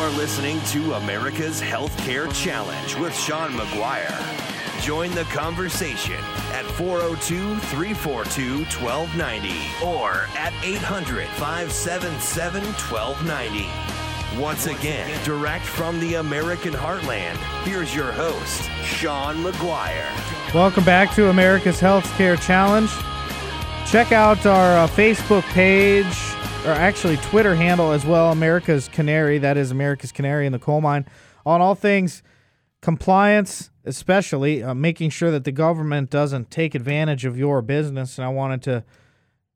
are listening to America's Healthcare Challenge with Sean McGuire. Join the conversation at 402 342 1290 or at 800 577 1290. Once again, direct from the American heartland, here's your host, Sean McGuire. Welcome back to America's Healthcare Challenge. Check out our uh, Facebook page, or actually Twitter handle as well, America's Canary. That is America's Canary in the coal mine. On all things compliance, especially uh, making sure that the government doesn't take advantage of your business. And I wanted to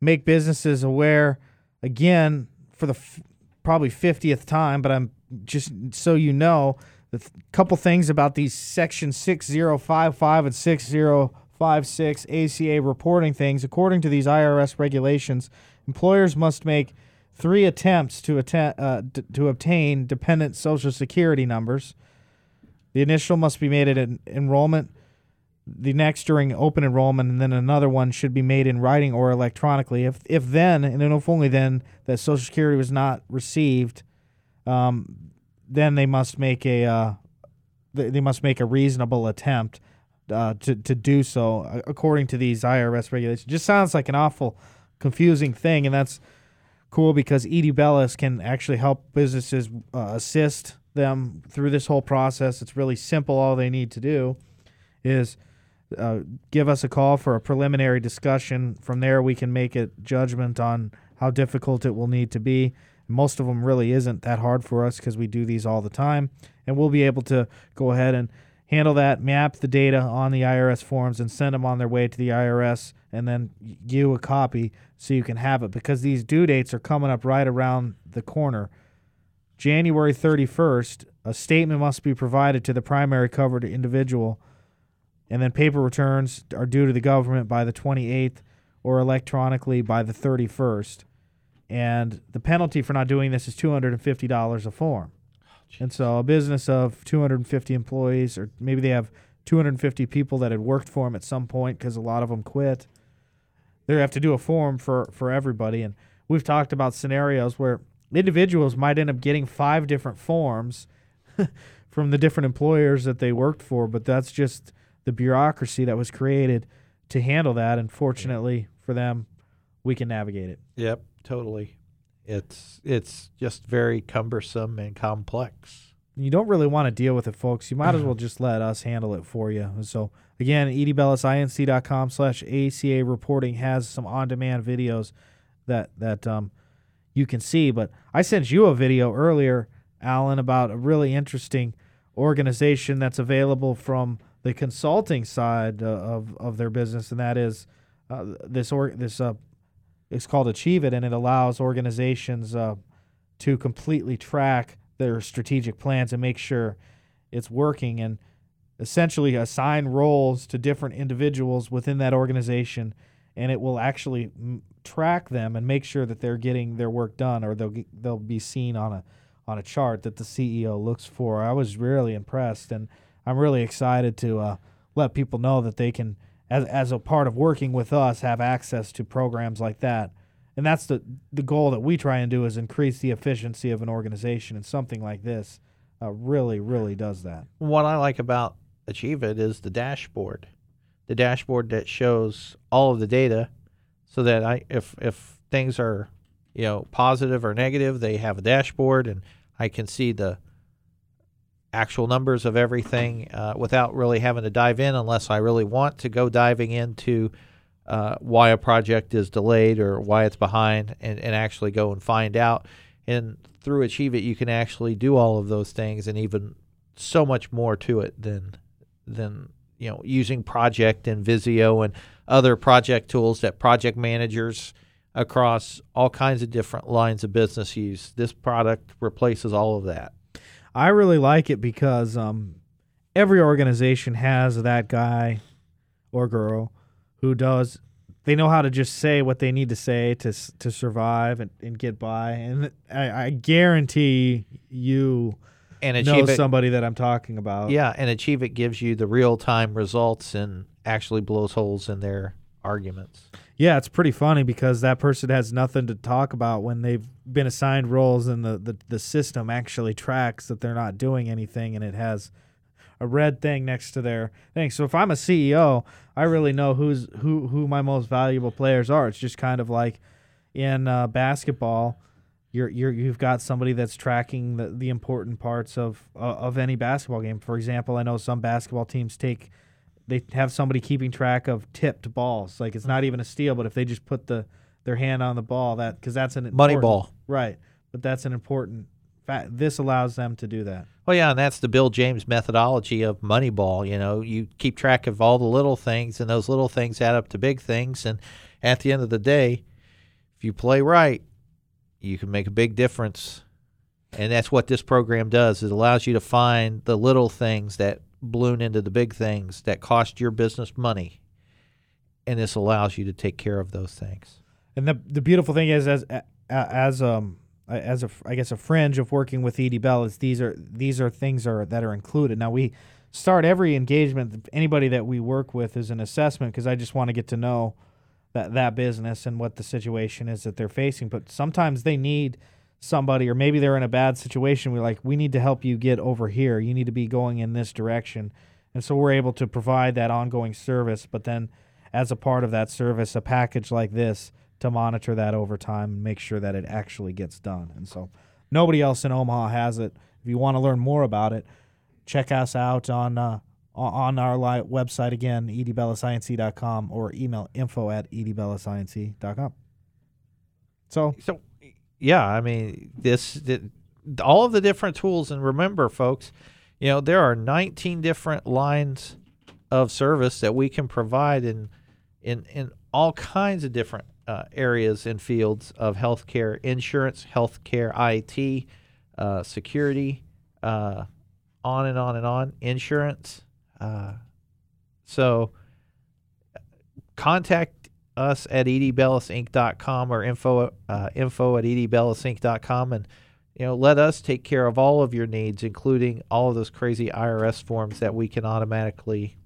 make businesses aware again for the f- probably 50th time, but I'm just so you know a couple things about these section 6055 and 6056 ACA reporting things. According to these IRS regulations, employers must make three attempts to, uh, d- to obtain dependent social security numbers. The initial must be made at enrollment, the next during open enrollment, and then another one should be made in writing or electronically. If if then, and if only then, that Social Security was not received, um, then they must make a uh, they, they must make a reasonable attempt uh, to to do so uh, according to these IRS regulations. Just sounds like an awful confusing thing, and that's cool because E.D. Bellis can actually help businesses uh, assist them through this whole process. It's really simple. All they need to do is uh, give us a call for a preliminary discussion. From there, we can make a judgment on how difficult it will need to be. Most of them really isn't that hard for us because we do these all the time, and we'll be able to go ahead and handle that, map the data on the IRS forms, and send them on their way to the IRS, and then you a copy so you can have it because these due dates are coming up right around the corner. January 31st, a statement must be provided to the primary covered individual, and then paper returns are due to the government by the 28th or electronically by the 31st. And the penalty for not doing this is $250 a form. And so a business of 250 employees, or maybe they have 250 people that had worked for them at some point because a lot of them quit, they have to do a form for, for everybody. And we've talked about scenarios where individuals might end up getting five different forms from the different employers that they worked for, but that's just the bureaucracy that was created to handle that. And fortunately for them, we can navigate it. Yep, totally. It's it's just very cumbersome and complex. You don't really want to deal with it, folks. You might as well just let us handle it for you. So again, edbellisinc.com slash ACA reporting has some on-demand videos that that um, you can see. But I sent you a video earlier, Alan, about a really interesting organization that's available from the consulting side uh, of, of their business, and that is uh, this or this uh, it's called Achieve It, and it allows organizations uh, to completely track their strategic plans and make sure it's working, and essentially assign roles to different individuals within that organization, and it will actually m- track them and make sure that they're getting their work done, or they'll get, they'll be seen on a on a chart that the CEO looks for. I was really impressed, and I'm really excited to uh, let people know that they can as, as a part of working with us, have access to programs like that. And that's the, the goal that we try and do is increase the efficiency of an organization. And something like this uh, really, really does that. What I like about Achieve It is the dashboard, the dashboard that shows all of the data, so that I if if things are you know positive or negative, they have a dashboard and I can see the actual numbers of everything uh, without really having to dive in unless I really want to go diving into uh, why a project is delayed or why it's behind and, and actually go and find out. And through Achieve It, you can actually do all of those things and even so much more to it than than you know using Project and Visio and other project tools that project managers across all kinds of different lines of business use. This product replaces all of that. I really like it because um, every organization has that guy or girl who does. They know how to just say what they need to say to to survive and, and get by, and I, I guarantee you And know Achieve It, somebody that I'm talking about. yeah, and Achieve It gives you the real time results and actually blows holes in their arguments. Yeah, it's pretty funny because that person has nothing to talk about when they've been assigned roles and the, the, the system actually tracks that they're not doing anything and it has a red thing next to their thing. So if I'm a CEO, I really know who's who who my most valuable players are. It's just kind of like in uh, basketball, you're you're you've got somebody that's tracking the, the important parts of uh, of any basketball game. For example, I know some basketball teams take they have somebody keeping track of tipped balls. Like it's not mm-hmm. even a steal, but if they just put the their hand on the ball, that because that's an Moneyball. right? But that's an important fact. This allows them to do that. Well, yeah, and that's the Bill James methodology of Moneyball. You know, you keep track of all the little things, and those little things add up to big things. And at the end of the day, if you play right, you can make a big difference. And that's what this program does. It allows you to find the little things that balloon into the big things that cost your business money. And this allows you to take care of those things. And the the beautiful thing is, as as um as a I guess a fringe of working with E.D. Bellis these are these are things are that are included. Now we start every engagement. Anybody that we work with is an assessment because I just want to get to know that that business and what the situation is that they're facing. But sometimes they need somebody, or maybe they're in a bad situation. We're like, we need to help you get over here. You need to be going in this direction, and so we're able to provide that ongoing service. But then, as a part of that service, a package like this to monitor that over time and make sure that it actually gets done. And so, nobody else in Omaha has it. If you want to learn more about it, check us out on uh, on our li- website again, E edbellisinc.com or email info at E edbellisinc.com. So, So, yeah, I mean, this, th- all of the different tools, and remember, folks, you know, there are 19 different lines of service that we can provide in, in, in all kinds of different uh, areas and fields of healthcare, insurance, healthcare, IT, uh, security, uh, on and on and on, insurance. Uh, so, contact us at edbellisinc.com or info uh, info at edbellisinc.com and you know let us take care of all of your needs including all of those crazy IRS forms that we can automatically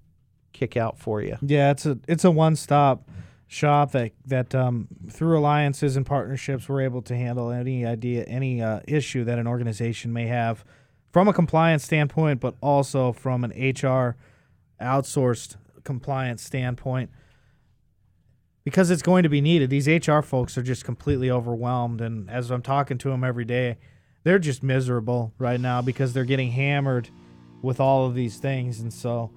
kick out for you. yeah, it's a it's a one stop shop that that um, through alliances and partnerships we're able to handle any idea any uh, issue that an organization may have from a compliance standpoint, but also from an HR outsourced compliance standpoint. Because it's going to be needed. These HR folks are just completely overwhelmed, and as I'm talking to them every day, they're just miserable right now because they're getting hammered with all of these things, and so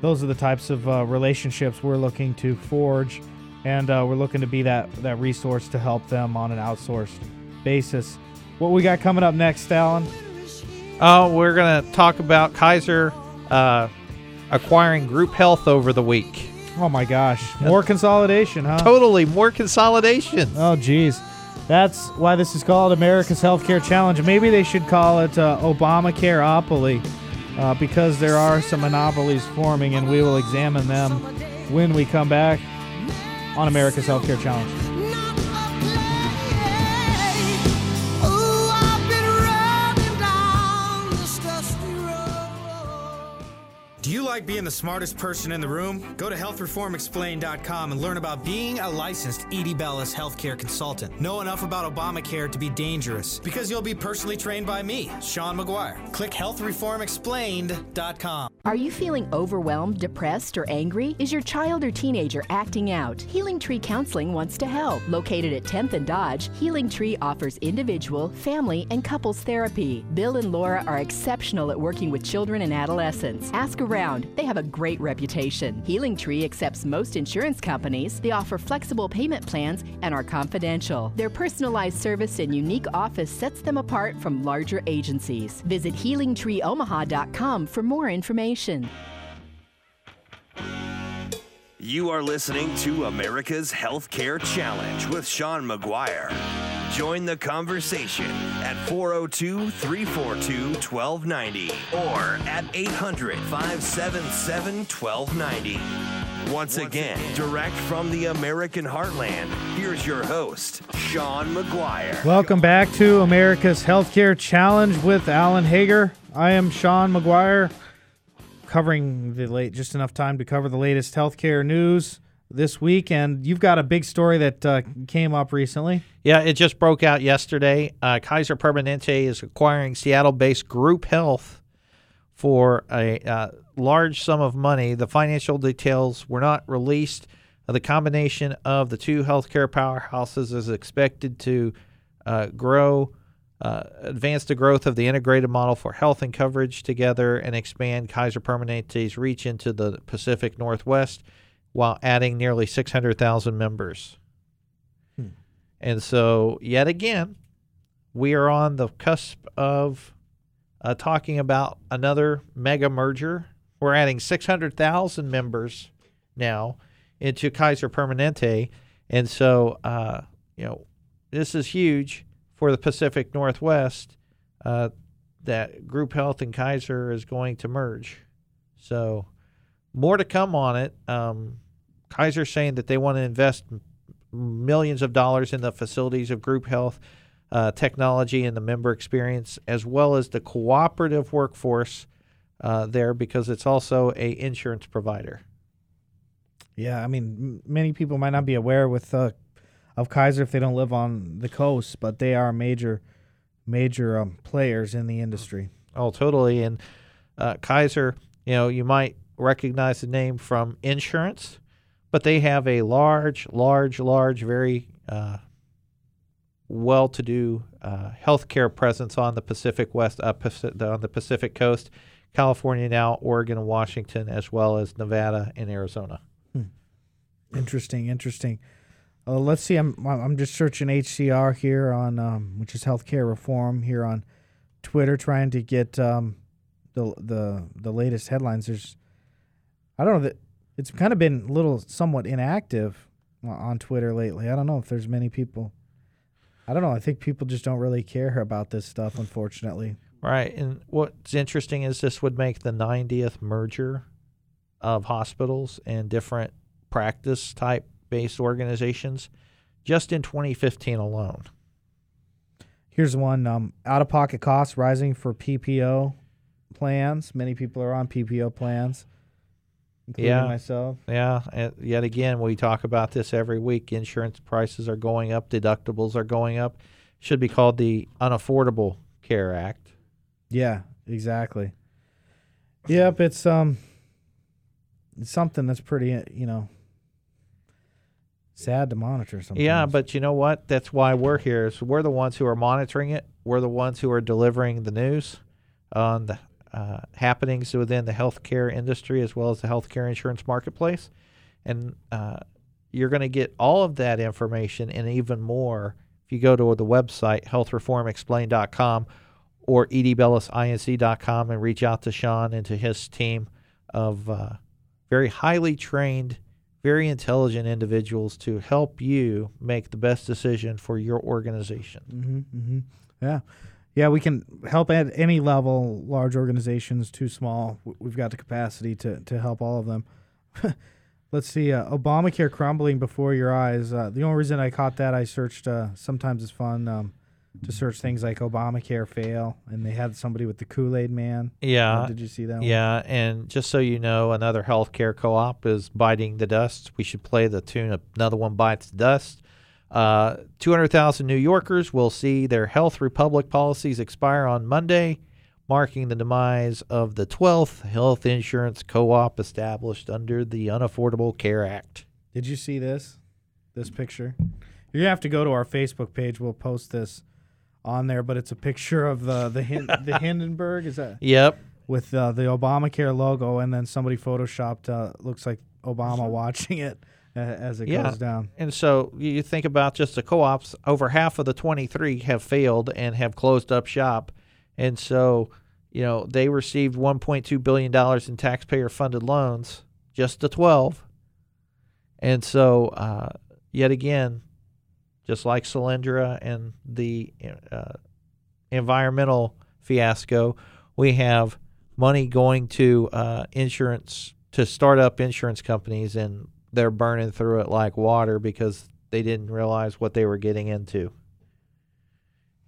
those are the types of uh, relationships we're looking to forge, and uh, we're looking to be that that resource to help them on an outsourced basis. What we got coming up next, Alan? Oh, we're going to talk about Kaiser uh, acquiring group health over the week. Oh my gosh, more consolidation, huh? Totally more consolidation. Oh geez, that's why this is called America's Healthcare Challenge. Maybe they should call it uh, Obamacare-opoly, uh, because there are some monopolies forming, and we will examine them when we come back on America's Healthcare Challenge. Like being the smartest person in the room? Go to healthreformexplained.com and learn about being a licensed E.D. Bellis healthcare consultant. Know enough about Obamacare to be dangerous because you'll be personally trained by me, Sean McGuire. Click healthreformexplained.com. Are you feeling overwhelmed, depressed, or angry? Is your child or teenager acting out? Healing Tree Counseling wants to help. Located at 10th and Dodge, Healing Tree offers individual, family, and couples therapy. Bill and Laura are exceptional at working with children and adolescents. Ask around, they have a great reputation. Healing Tree accepts most insurance companies. They offer flexible payment plans and are confidential. Their personalized service and unique office sets them apart from larger agencies. Visit healingtreeomaha.com for more information. You are listening to America's Healthcare Challenge with Sean McGuire. Join the conversation at 402 342 1290 or at 800 577 1290. Once again, direct from the American heartland, here's your host, Sean McGuire. Welcome back to America's Healthcare Challenge with Alan Hager. I am Sean McGuire, covering the late just enough time to cover the latest healthcare news this week, and you've got a big story that uh, came up recently. Yeah, it just broke out yesterday. Uh, Kaiser Permanente is acquiring Seattle-based Group Health for a uh, large sum of money. The financial details were not released. The combination of the two healthcare powerhouses is expected to uh, grow, uh, advance the growth of the integrated model for health and coverage together, and expand Kaiser Permanente's reach into the Pacific Northwest while adding nearly 600,000 members. And so, yet again, we are on the cusp of uh, talking about another mega merger. We're adding 600,000 members now into Kaiser Permanente. And so, uh, you know, this is huge for the Pacific Northwest uh, that Group Health and Kaiser is going to merge. So, more to come on it. Um, Kaiser saying that they want to invest millions of dollars in the facilities of Group Health uh, technology and the member experience, as well as the cooperative workforce uh, there, because it's also a insurance provider. Yeah, I mean, m- many people might not be aware with uh, of Kaiser if they don't live on the coast, but they are major, major um, players in the industry. Oh, totally. And uh, Kaiser, you know, you might recognize the name from insurance, but they have a large, large, large, very uh, well-to-do uh, healthcare presence on the Pacific West, uh, on the Pacific Coast, California now, Oregon and Washington, as well as Nevada and Arizona. Interesting, interesting. Uh, let's see. I'm I'm just searching HCR here on um, which is healthcare reform here on Twitter, trying to get um, the the the latest headlines. There's I don't know that it's kind of been a little somewhat inactive on Twitter lately. I don't know if there's many people. I don't know. I think people just don't really care about this stuff, unfortunately. Right. And what's interesting is this would make the 90th merger of hospitals and different practice type based organizations just in 2015 alone. Here's one: um, out-of-pocket costs rising for PPO plans. Many people are on PPO plans, including Yeah. myself. Yeah. And yet again, we talk about this every week. Insurance prices are going up, deductibles are going up. Should be called the Unaffordable Care Act. Yeah, exactly. Yep, it's um, it's something that's pretty, uh, you know, sad to monitor. Sometimes. Yeah, but you know what? That's why we're here. So we're the ones who are monitoring it. We're the ones who are delivering the news on the uh, happenings within the healthcare industry as well as the healthcare insurance marketplace. And uh, you're going to get all of that information and even more if you go to the website healthreformexplained.com or edbellisinc.com and reach out to Sean and to his team of uh, very highly trained very intelligent individuals to help you make the best decision for your organization. Mm-hmm, mm-hmm. Yeah, yeah, we can help at any level. Large organizations, too small. We've got the capacity to to help all of them. Let's see, uh, Obamacare crumbling before your eyes. Uh, the only reason I caught that, I searched. Uh, sometimes it's fun um, to search things like Obamacare fail, and they had somebody with the Kool Aid Man. Yeah. Uh, did you see that? one? Yeah, and just so you know, another healthcare co-op is biting the dust. We should play the tune "Another One Bites the Dust." Uh, 200,000 New Yorkers will see their Health Republic policies expire on Monday, marking the demise of the 12th health insurance co-op established under the Unaffordable Care Act. Did you see this? This picture? You're gonna have to go to our Facebook page. We'll post this on there, but it's a picture of the the Hin- the Hindenburg. Is that Yep. with uh, the Obamacare logo, and then somebody photoshopped uh, looks like Obama watching it as it Yeah. goes down. And so you think about just the co-ops, over half of the 23 have failed and have closed up shop. And so, you know, they received 1.2 billion dollars in taxpayer funded loans, just the 12. And so, uh, yet again, just like Solyndra and the uh, environmental fiasco, we have money going to uh, insurance to start up insurance companies, and they're burning through it like water because they didn't realize what they were getting into,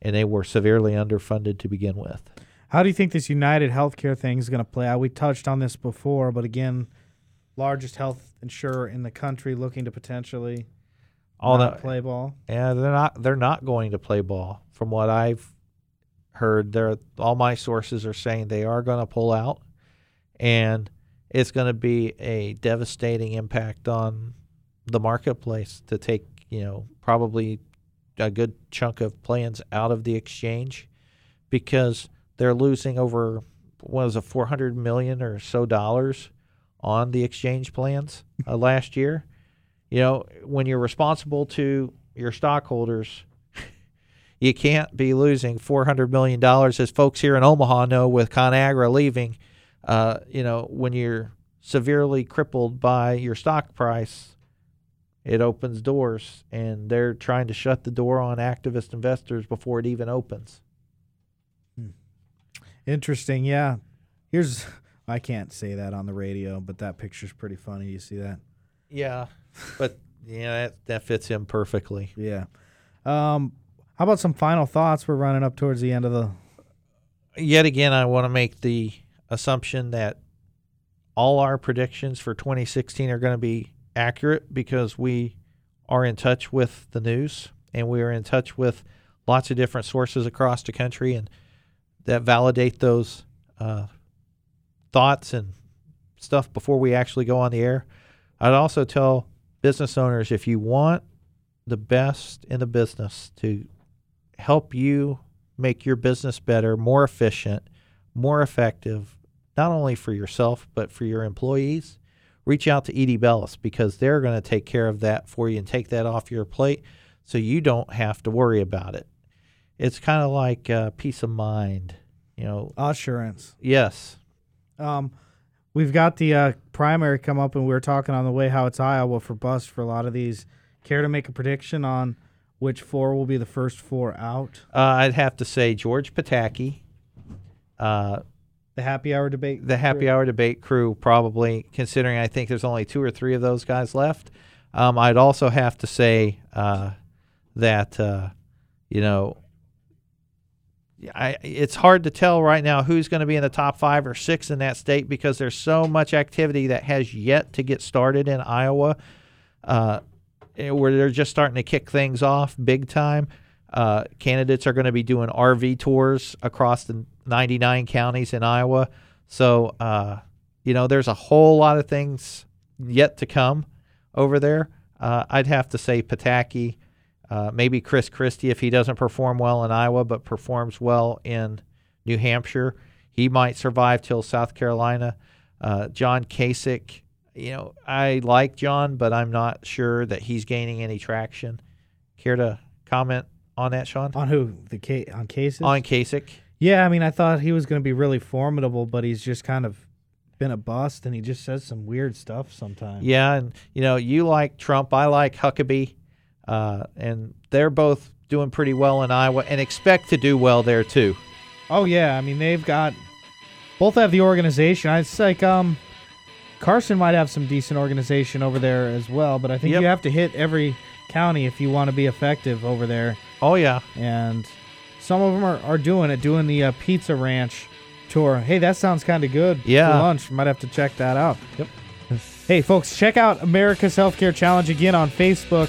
and they were severely underfunded to begin with. How do you think this United Healthcare thing is going to play out? We touched on this before, but again, largest health insurer in the country, looking to potentially All that play ball. Yeah, they're not. They're not going to play ball. From what I've heard, they're all my sources are saying they are going to pull out, and it's going to be a devastating impact on the marketplace to take you know probably a good chunk of plans out of the exchange because they're losing over what was it 400 million or so dollars on the exchange plans uh, last year you know, when you're responsible to your stockholders, you can't be losing $400 million, as folks here in Omaha know with ConAgra leaving. Uh, you know, when you're severely crippled by your stock price, it opens doors, and they're trying to shut the door on activist investors before it even opens. Interesting. Yeah. Here's I can't say that on the radio, but that picture's pretty funny. You see that? Yeah, but yeah, that, that fits him perfectly. Yeah. Um, how about some final thoughts? We're running up towards the end of the. yet again, I want to make the assumption that all our predictions for 2016 are going to be accurate because we are in touch with the news and we are in touch with lots of different sources across the country and that validate those uh, thoughts and stuff before we actually go on the air. I'd also tell business owners if you want the best in the business to help you make your business better, more efficient, more effective, not only for yourself, but for your employees, reach out to E.D. Bellis because they're going to take care of that for you and take that off your plate so you don't have to worry about it. It's kind of like uh, peace of mind, you know. Assurance. Yes. Um, we've got the uh, primary come up, and we were talking on the way how it's Iowa for bust for a lot of these. Care to make a prediction on which four will be the first four out? Uh, I'd have to say George Pataki, uh, The happy hour debate. the happy hour debate crew, probably, considering I think there's only two or three of those guys left. Um, I'd also have to say uh, that, uh, you know, I, it's hard to tell right now who's going to be in the top five or six in that state because there's so much activity that has yet to get started in Iowa, uh, where they're just starting to kick things off big time. Uh, candidates are going to be doing RV tours across the 99 counties in Iowa. So, uh, you know, there's a whole lot of things yet to come over there. Uh, I'd have to say Pataki, uh, maybe Chris Christie if he doesn't perform well in Iowa but performs well in New Hampshire. He might survive till South Carolina. Uh, John Kasich, you know, I like John, but I'm not sure that he's gaining any traction. Care to comment on that, Sean? on who the ca- on cases. On Kasich? Yeah, I mean, I thought he was going to be really formidable, but he's just kind of been a bust, and he just says some weird stuff sometimes. Yeah, and you know, you like Trump, I like Huckabee, uh, and they're both doing pretty well in Iowa, and expect to do well there too. Oh yeah, I mean they've got both have the organization. It's like um Carson might have some decent organization over there as well, but I think Yep. you have to hit every county if you want to be effective over there. Oh yeah, And some of them are, are doing it, doing the uh, Pizza Ranch tour. Hey, that sounds kind of good Yeah. for lunch. Might have to check that out. Yep. Hey, folks, check out America's Healthcare Challenge again on Facebook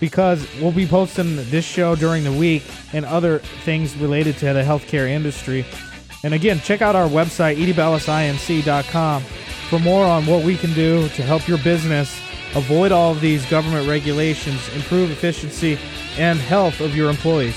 because we'll be posting this show during the week and other things related to the healthcare industry. And again, check out our website, edbellisinc.com, for more on what we can do to help your business avoid all of these government regulations, improve efficiency and health of your employees.